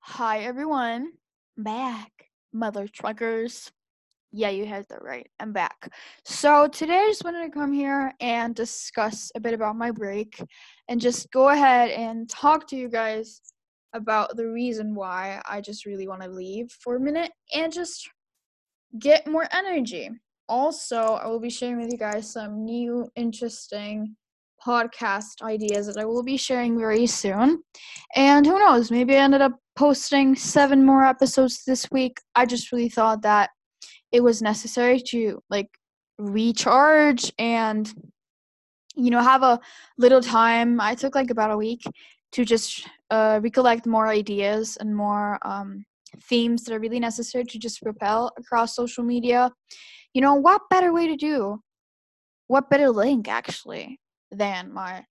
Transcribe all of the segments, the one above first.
Hi everyone, back, mother truckers. Yeah, you had that right. I'm back. So today I just wanted to come here and discuss a bit about my break and just go ahead and talk to you guys about the reason why I just really want to leave for a minute and just get more energy. Also, I will be sharing with you guys some new interesting podcast ideas that I will be sharing very soon. And who knows, maybe I ended up posting seven more episodes this week. I just really thought that it was necessary to like recharge and you know have a little time. I took like about a week to just uh, recollect more ideas and more um, themes that are really necessary to just propel across social media. You know, what better way to do? What better link actually than my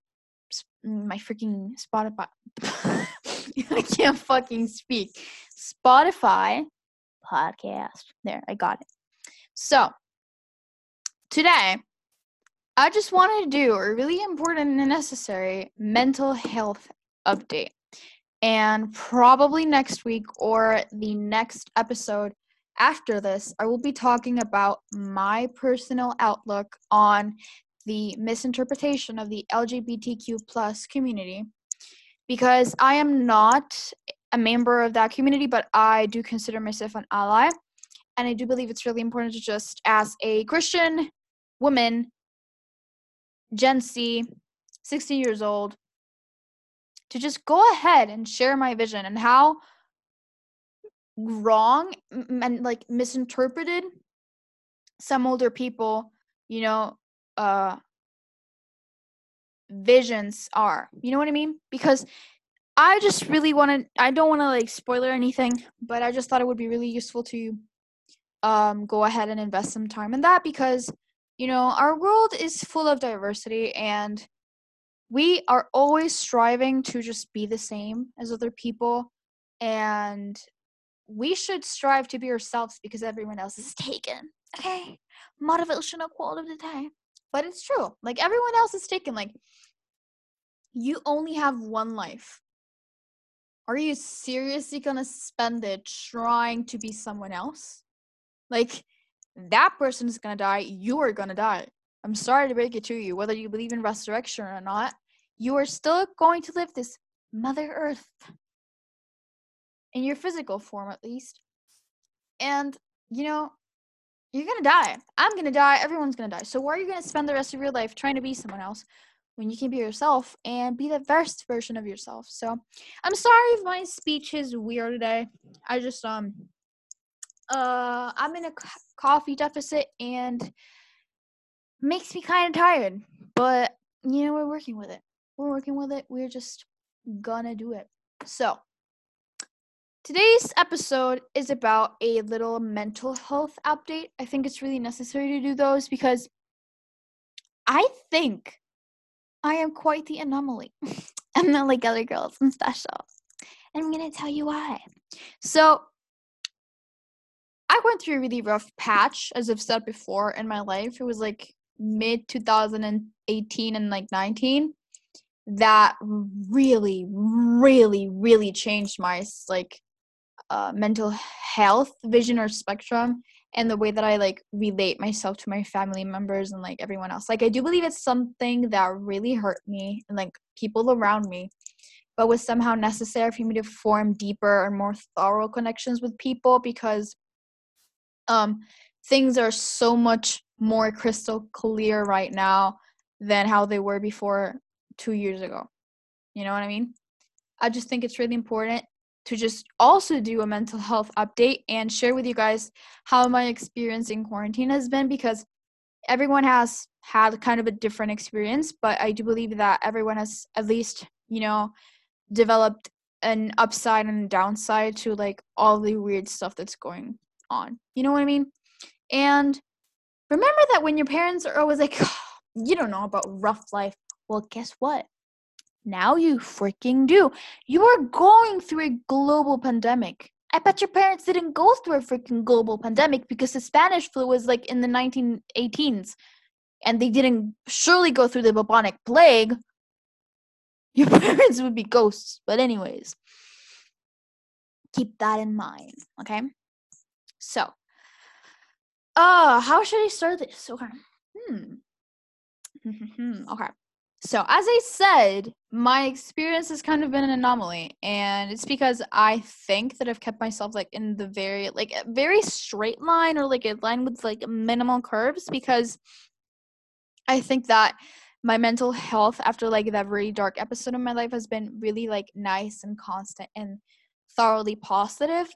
my freaking Spotify. I can't fucking speak. Spotify podcast. There, I got it. So, today, I just wanted to do a really important and necessary mental health update. And probably next week or the next episode after this, I will be talking about my personal outlook on the misinterpretation of the LGBTQ plus community because I am not a member of that community, but I do consider myself an ally. And I do believe it's really important to just, as a Christian woman, Gen Z, 16 years old, to just go ahead and share my vision and how wrong and like misinterpreted some older people, you know, uh visions are. You know what I mean? Because I just really want to I don't want to like spoiler anything, but I just thought it would be really useful to um go ahead and invest some time in that because you know, our world is full of diversity and we are always striving to just be the same as other people and we should strive to be ourselves because everyone else is taken. Okay? Motivational quote of the day. But it's true. Like everyone else is taken. Like you only have one life. Are you seriously gonna spend it trying to be someone else? Like that person is gonna die. You are gonna die. I'm sorry to break it to you. Whether you believe in resurrection or not, you are still going to live this Mother Earth in your physical form, at least. And you know, you're gonna die. I'm gonna die. Everyone's gonna die. So why are you gonna spend the rest of your life trying to be someone else when you can be yourself and be the best version of yourself? So I'm sorry if my speech is weird today. I just um uh I'm in a coffee deficit and makes me kind of tired. But you know we're working with it. We're working with it. We're just gonna do it. So Today's episode is about a little mental health update. I think it's really necessary to do those because I think I am quite the anomaly. I'm not like other girls. I'm special. And I'm going to tell you why. So, I went through a really rough patch, as I've said before, in my life. It was like mid 2018 and like 19 that really, really, really changed my like uh, mental health vision or spectrum and the way that I like relate myself to my family members and like everyone else. Like I do believe it's something that really hurt me and like people around me, but was somehow necessary for me to form deeper and more thorough connections with people because um things are so much more crystal clear right now than how they were before 2 years ago. You know what I mean? I just think it's really important to just also do a mental health update and share with you guys how my experience in quarantine has been because everyone has had kind of a different experience, but I do believe that everyone has at least, you know, developed an upside and a downside to like all the weird stuff that's going on. You know what I mean? And remember that when your parents are always like, you don't know about rough life. Well, guess what? Now you freaking do. You are going through a global pandemic. I bet your parents didn't go through a freaking global pandemic because the Spanish flu was like in the 1918s and they didn't surely go through the bubonic plague. Your parents would be ghosts. But, anyways, keep that in mind. Okay. So, uh, how should I start this? Okay. Hmm. okay. So, as I said, my experience has kind of been an anomaly, and it's because I think that I've kept myself like in the very like very straight line or like a line with like minimal curves because I think that my mental health after like that very dark episode of my life has been really like nice and constant and thoroughly positive.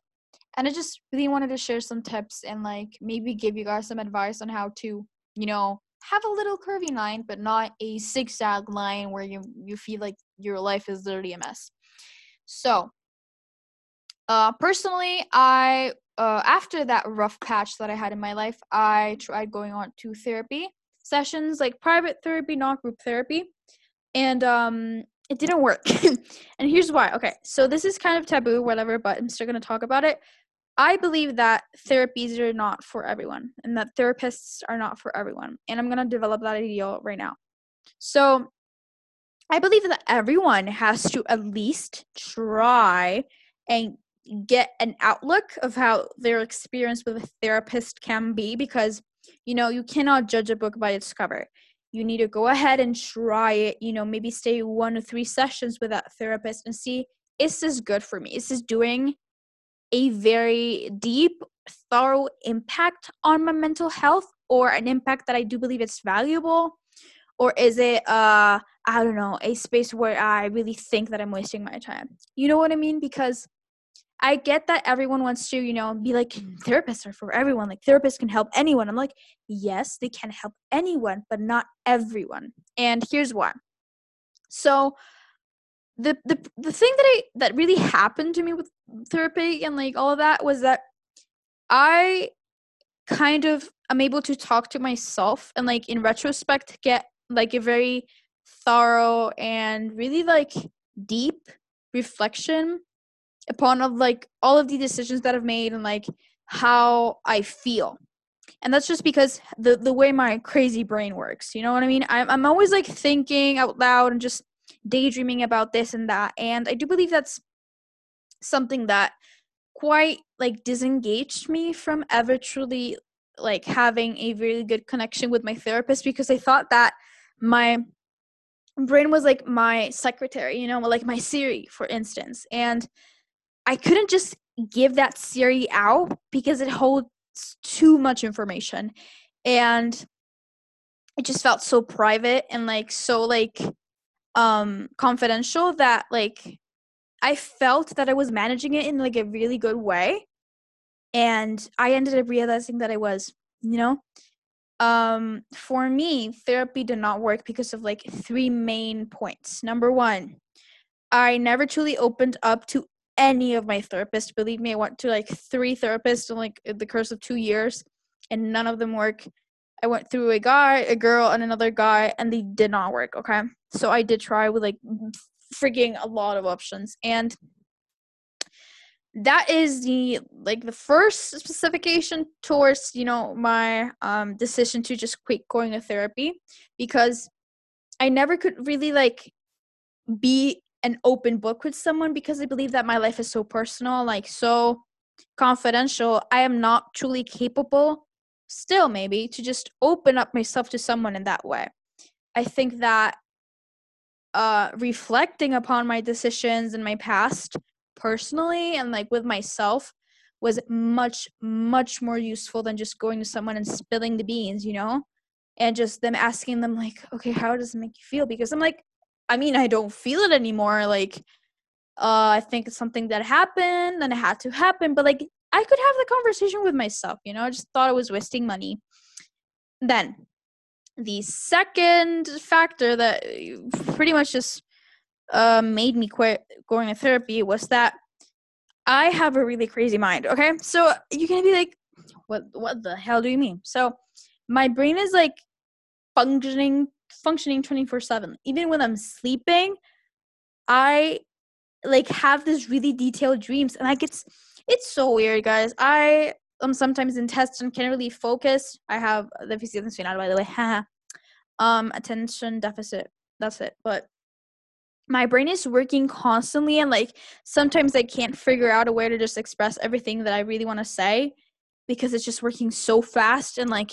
And i just really wanted to share some tips and like maybe give you guys some advice on how to you know have a little curvy line but not a zigzag line where you you feel like your life is literally a mess. So uh personally i uh after that rough patch that i had in my life i tried going on to therapy sessions like private therapy not group therapy and um it didn't work. And here's why. Okay so this is kind of taboo whatever but i'm still to talk about it I believe that therapies are not for everyone and that therapists are not for everyone. And I'm going to develop that idea right now. So, I believe that everyone has to at least try and get an outlook of how their experience with a therapist can be because, you know, you cannot judge a book by its cover. You need to go ahead and try it, you know, maybe stay one or three sessions with that therapist and see is this good for me? Is this doing a very deep, thorough impact on my mental health or an impact that I do believe it's valuable? Or is it, uh, I don't know, a space where I really think that I'm wasting my time? You know what I mean? Because I get that everyone wants to, you know, be like, therapists are for everyone. Like, therapists can help anyone. I'm like, yes, they can help anyone, but not everyone. And here's why. So, the the the thing that I that really happened to me with therapy and like all of that was that I kind of am able to talk to myself and like in retrospect get like a very thorough and really like deep reflection upon of like all of the decisions that I've made and like how I feel. And that's just because the the way my crazy brain works. You know what I mean? I'm I'm always like thinking out loud and just daydreaming about this and that. And I do believe that's something that quite like disengaged me from ever truly like having a really good connection with my therapist because I thought that my brain was like my secretary, you know, like my Siri, for instance. And I couldn't just give that Siri out because it holds too much information. And it just felt so private and like so like um confidential that like I felt that I was managing it in like a really good way and I ended up realizing that I was, you know. Um for me, therapy did not work because of like three main points. Number 1, I never truly opened up to any of my therapists. Believe me, I went to like three therapists in like the course of 2 years and none of them work. I went through a guy, a girl, and another guy, and they did not work. Okay. So I did try with like freaking a lot of options. And that is the like the first specification towards you know my um decision to just quit going to therapy because i never could really like be an open book with someone because i believe that my life is so personal like so confidential i am not truly capable still maybe to just open up myself to someone in that way. I think that uh reflecting upon my decisions in my past personally and like with myself was much much more useful than just going to someone and spilling the beans you know? And just them asking them like okay how does it make you feel? Because i'm like i mean i don't feel it anymore like uh i think it's something that happened and it had to happen but like i could have the conversation with myself you know i just thought i was wasting money then the second factor that pretty much just uh, made me quit going to therapy was that I have a really crazy mind. Okay, so you're gonna be like, "What? What the hell do you mean?" So my brain is like functioning functioning 24 7 even when i'm sleeping i like have this really detailed dreams and I it's it's so weird guys. I am sometimes in tests and can't really focus. I have the deficit atencional by the way. Um attention deficit. That's it. But my brain is working constantly and like sometimes I can't figure out a way to just express everything that I really want to say because it's just working so fast and like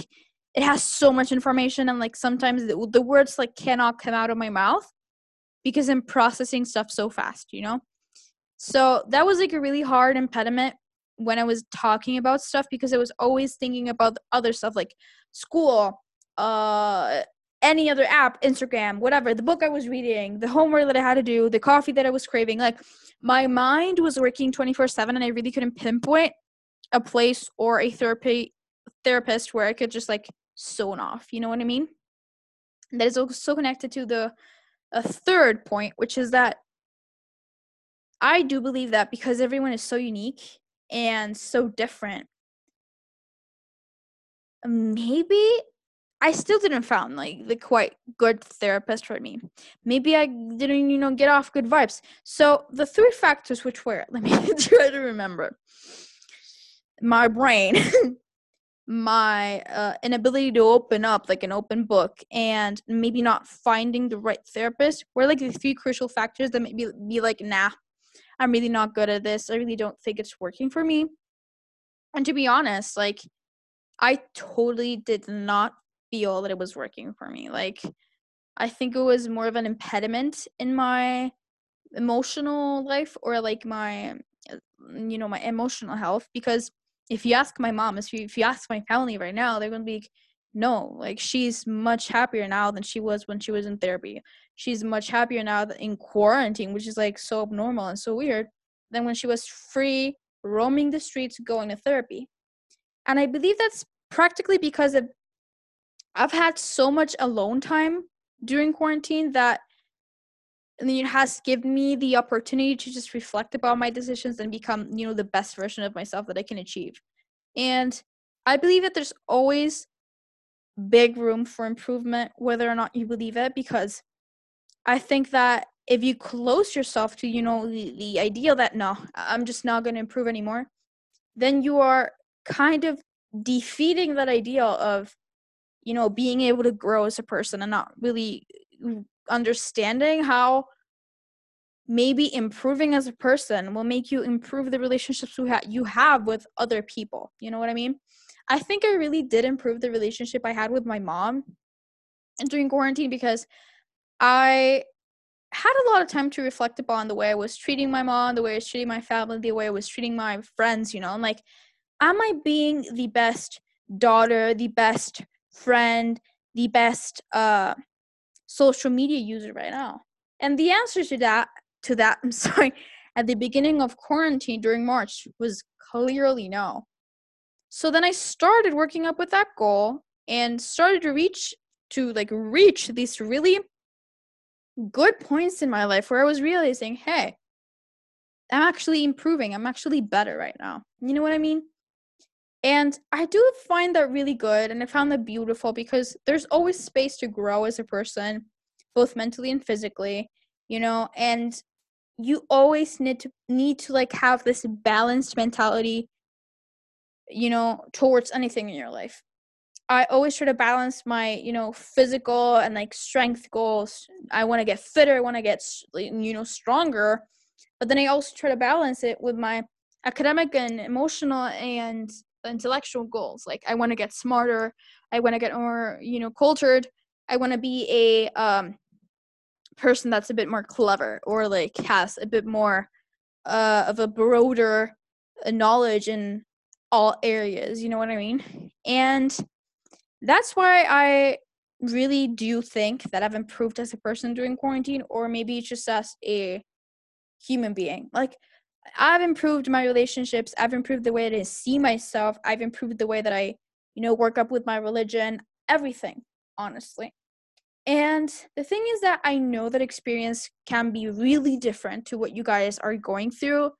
it has so much information and like sometimes the, the words like cannot come out of my mouth because I'm processing stuff so fast, you know? So that was like a really hard impediment when I was talking about stuff because I was always thinking about other stuff like school, uh any other app, Instagram, whatever, the book I was reading, the homework that I had to do, the coffee that I was craving. Like my mind was working 24/7 and I really couldn't pinpoint a place or a therapy therapist where I could just like zone off. You know what I mean? that is also connected to the a third point, which is that I do believe that because everyone is so unique and so different, maybe I still didn't found like the quite good therapist for me. Maybe I didn't, you know, get off good vibes. So the three factors which were, let me try to remember. My brain, my uh, inability to open up like an open book, and maybe not finding the right therapist were like the three crucial factors that maybe be like, nah, I'm really not good at this. I really don't think it's working for me. And to be honest, like I totally did not feel that it was working for me. Like, I think it was more of an impediment in my emotional life or like my, you know, my emotional health. Because if you ask my mom, if you, if you ask my family right now, they're going to be like, no, like she's much happier now than she was when she was in therapy. She's much happier now in quarantine, which is like so abnormal and so weird, than when she was free roaming the streets going to therapy. And I believe that's practically because of I've had so much alone time during quarantine that and it has given me the opportunity to just reflect about my decisions and become, you know, the best version of myself that I can achieve. And I believe that there's always big room for improvement, whether or not you believe it, because I think that if you close yourself to, you know, the, the ideal that no, I'm just not going to improve anymore, then you are kind of defeating that idea of you know being able to grow as a person and not really uh, understanding how maybe improving as a person will make you improve the relationships you, you have with other people. You know what i mean i think i really did improve the relationship i had with my mom during quarantine because i had a lot of time to reflect upon the way i was treating my mom the way i was treating my family the way i was treating my friends you know and like am i being the best daughter the best friend, the best uh, social media user right now? And the answer to that, to that, I'm sorry, at the beginning of quarantine during March was clearly no. So then I started working up with that goal and started to reach to like reach these really good points in my life where I was realizing, hey, I'm actually improving. I'm actually better right now. You know what I mean? And I do find that really good and I found that beautiful because there's always space to grow as a person, both mentally and physically, you know, and you always need to need to like have this balanced mentality, you know, towards anything in your life. I always try to balance my, you know, physical and like strength goals. I want to get fitter, I want to get, you know, stronger. But then I also try to balance it with my academic and emotional and intellectual goals like i want to get smarter i want to get more you know cultured i want to be a um person that's a bit more clever or like has a bit more uh of a broader uh, knowledge in all areas you know what i mean and that's why i really do think that i've improved as a person during quarantine or maybe just as a human being like I've improved my relationships. I've improved the way that I see myself. I've improved the way that I, you know, work up with my religion, everything, honestly. And the thing is that I know that experience can be really different to what you guys are going through,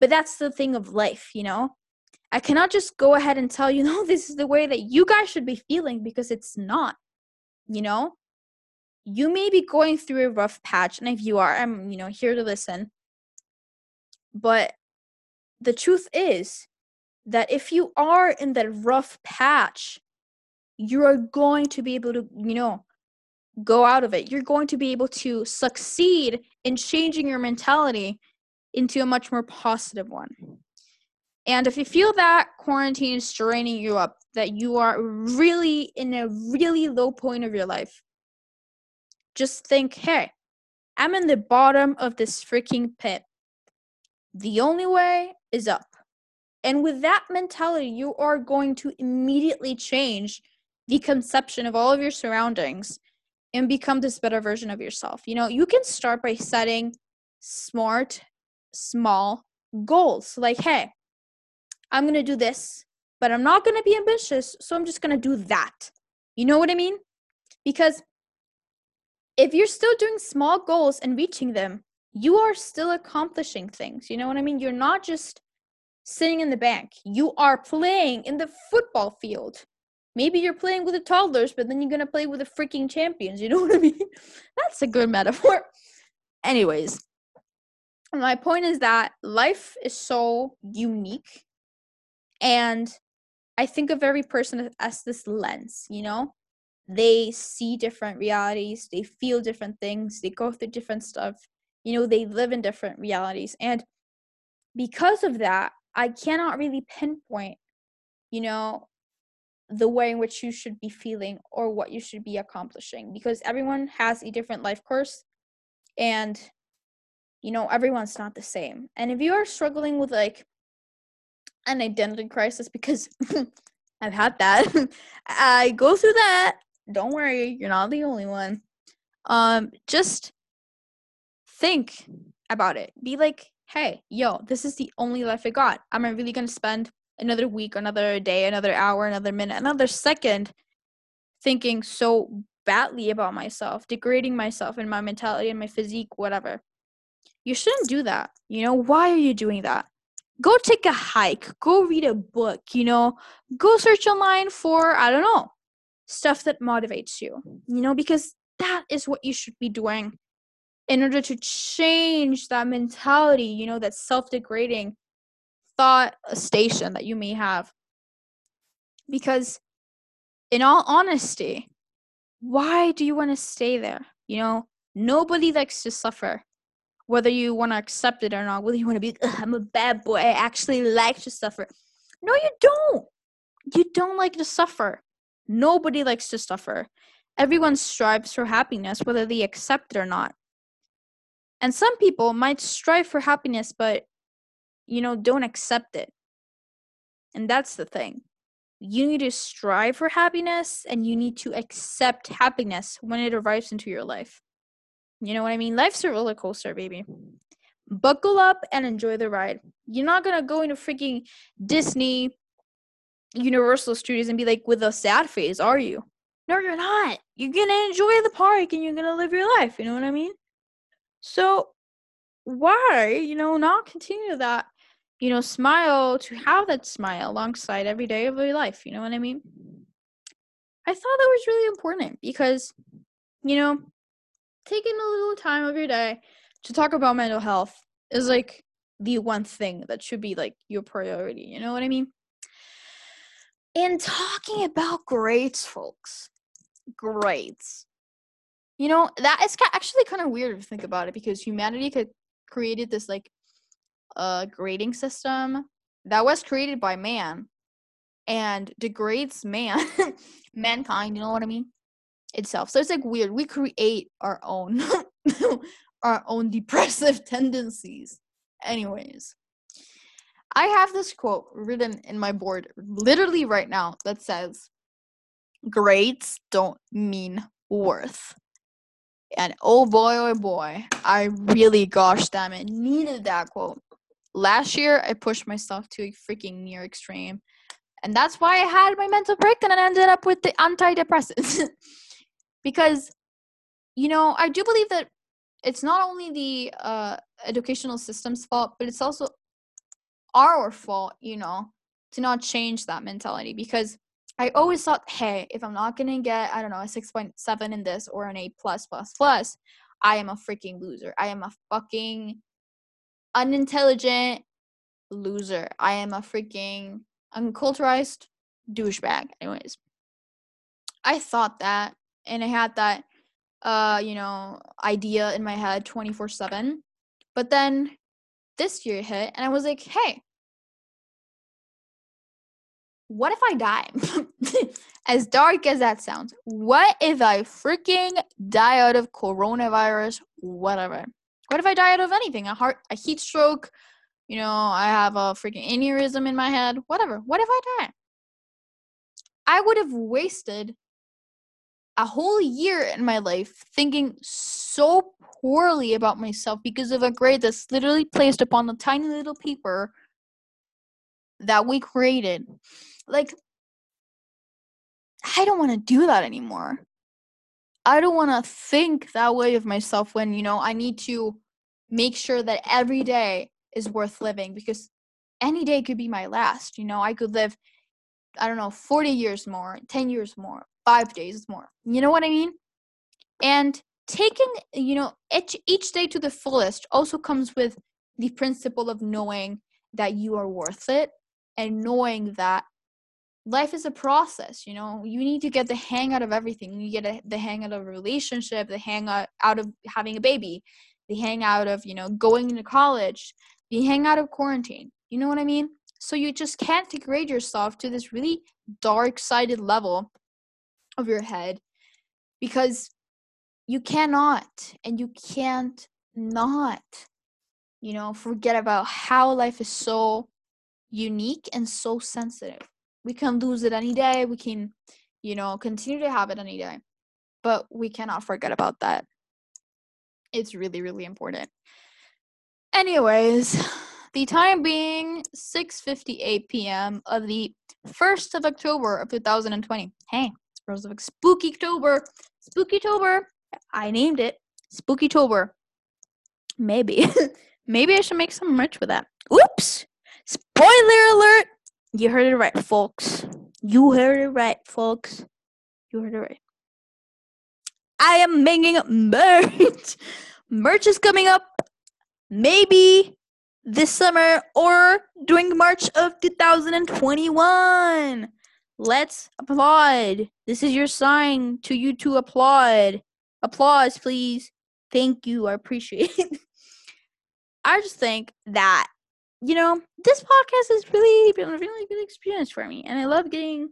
but that's the thing of life, you know? I cannot just go ahead and tell you, no, this is the way that you guys should be feeling because it's not, you know? You may be going through a rough patch, and if you are, I'm, you know, here to listen. But the truth is that if you are in that rough patch, you are going to be able to, you know, go out of it. You're going to be able to succeed in changing your mentality into a much more positive one. And if you feel that quarantine is straining you up, that you are really in a really low point of your life, just think, hey, I'm in the bottom of this freaking pit. The only way is up. And with that mentality, you are going to immediately change the conception of all of your surroundings and become this better version of yourself. You know, you can start by setting smart, small goals. Like, hey, I'm going to do this, but I'm not going to be ambitious, so I'm just going to do that. You know what I mean? Because if you're still doing small goals and reaching them, you are still accomplishing things. You know what I mean? You're not just sitting in the bank. You are playing in the football field. Maybe you're playing with the toddlers, but then you're going to play with the freaking champions. You know what I mean? That's a good metaphor. Anyways, my point is that life is so unique. And I think of every person as this lens, you know? They see different realities, they feel different things, they go through different stuff. You know, they live in different realities. And because of that, I cannot really pinpoint, you know, the way in which you should be feeling or what you should be accomplishing because everyone has a different life course and you know everyone's not the same and if you are struggling with like an identity crisis because i've had that i go through that don't worry you're not the only one um just think about it be like hey yo this is the only life i got am i really to spend another week, another day, another hour, another minute, another second thinking so badly about myself, degrading myself and my mentality and my physique, whatever. You shouldn't do that. You know, why are you doing that? Go take a hike, go read a book, you know, go search online for, I don't know, stuff that motivates you, you know, because that is what you should be doing in order to change that mentality, you know, that self degrading thought station that you may have. Because, in all honesty, why do you want to stay there? You know, nobody likes to suffer, whether you want to accept it or not, whether you want to be, I'm a bad boy, I actually like to suffer. No, you don't. You don't like to suffer. Nobody likes to suffer. Everyone strives for happiness, whether they accept it or not. And some people might strive for happiness, but you know, don't accept it. And that's the thing. You need to strive for happiness and you need to accept happiness when it arrives into your life. You know what I mean? Life's a roller coaster, baby. Buckle up and enjoy the ride. You're not gonna go into freaking Disney, Universal Studios and be like with a sad face, are you? No, you're not. You're gonna enjoy the park and you're gonna live your life. You know what I mean? So, why, you know, not continue that you know, smile to have that smile alongside every day of your life. You know what I mean? I thought that was really important because, you know, taking a little time of your day to talk about mental health is like the one thing that should be like your priority. You know what I mean? And talking about grades, folks, grades. You know, that is actually kind of weird to think about it because humanity could created this like a grading system that was created by man and degrades man mankind you know what i mean itself so it's like weird we create our own our own depressive tendencies anyways i have this quote written in my board literally right now that says grades don't mean worth and oh boy oh boy i really gosh damn it needed that quote last year I pushed myself to a freaking near extreme. And that's why I had my mental breakdown and I ended up with the antidepressants. because, you know, I do believe that it's not only the uh, educational system's fault, but it's also our fault, you know, to not change that mentality. Because I always thought, hey, if I'm not gonna get, I don't know, a 6.7 in this or an A plus plus plus, I am a freaking loser. I am a fucking unintelligent loser. I am a freaking unculturized douchebag. Anyways, I thought that and I had that uh, you know, idea in my head 24 7. But then this year hit and I was like, hey, what if I die? as dark as that sounds, what if I freaking die out of coronavirus, whatever? What if I die out of anything? A heart, a heat stroke, you know, I have a freaking aneurysm in my head, whatever. What if I die? I would have wasted a whole year in my life thinking so poorly about myself because of a grade that's literally placed upon the tiny little paper that we created. Like, I don't want to do that anymore. I don't want to think that way of myself when, you know, I need to make sure that every day is worth living because any day could be my last. You know, I could live, I don't know, 40 years more, 10 years more, five days more. You know what I mean? And taking, you know, each, each day to the fullest also comes with the principle of knowing that you are worth it and knowing that life is a process you know you need to get the hang out of everything you get a, the hang out of a relationship the hang out, out of having a baby the hang out of you know going into college the hang out of quarantine you know what i mean so you just can't degrade yourself to this really dark sided level of your head because you cannot and you can't not you know forget about how life is so unique and so sensitive. We can lose it any day. We can you know continue to have it any day but we cannot forget about that. It's really really important. Anyways the time being 6:58 p.m. of the 1st of October of 2020 hey Rose of Spooky October Spooky October I named it Spooky October maybe maybe I should make some merch with that oops spoiler alert you heard it right, folks. You heard it right, folks. You heard it right. I am making merch. merch is coming up maybe this summer or during March of 2021. Let's applaud. This is your sign to you to applaud. Applause, please. Thank you. I appreciate it. I just think that you know, this podcast has really been a really good experience for me, and I love getting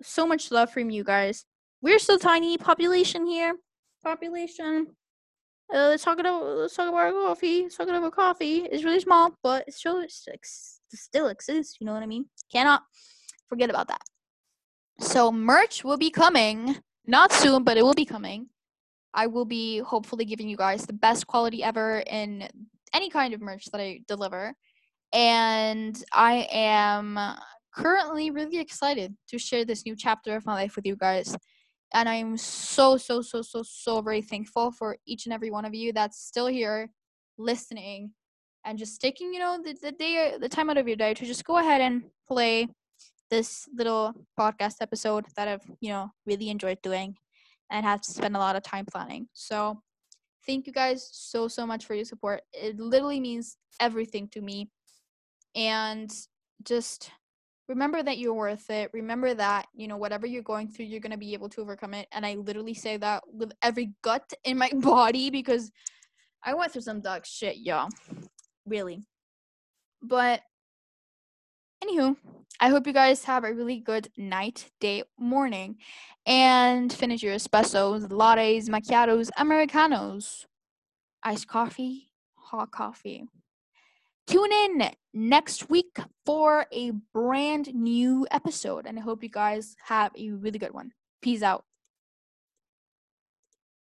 so much love from you guys. We're still tiny population here. Population. Uh, let's talk about let's talk about coffee. Let's talk about coffee. It's really small, but it still it still exists. You know what I mean? Cannot forget about that. So merch will be coming, not soon, but it will be coming. I will be hopefully giving you guys the best quality ever in any kind of merch that I deliver and I am currently really excited to share this new chapter of my life with you guys. And I'm so, so, so, so, so very thankful for each and every one of you that's still here listening and just taking, you know, the, the day, the time out of your day to just go ahead and play this little podcast episode that I've, you know, really enjoyed doing and have to spend a lot of time planning. So thank you guys so, so much for your support. It literally means everything to me. And just remember that you're worth it. Remember that you know whatever you're going through you're going to be able to overcome it. And i literally say that with every gut in my body because i went through some dark shit y'all. Really. But anywho i hope you guys have a really good night day morning and finish your espressos lattes macchiatos americanos iced coffee hot coffee Tune in next week for a brand new episode, and I hope you guys have a really good one. Peace out.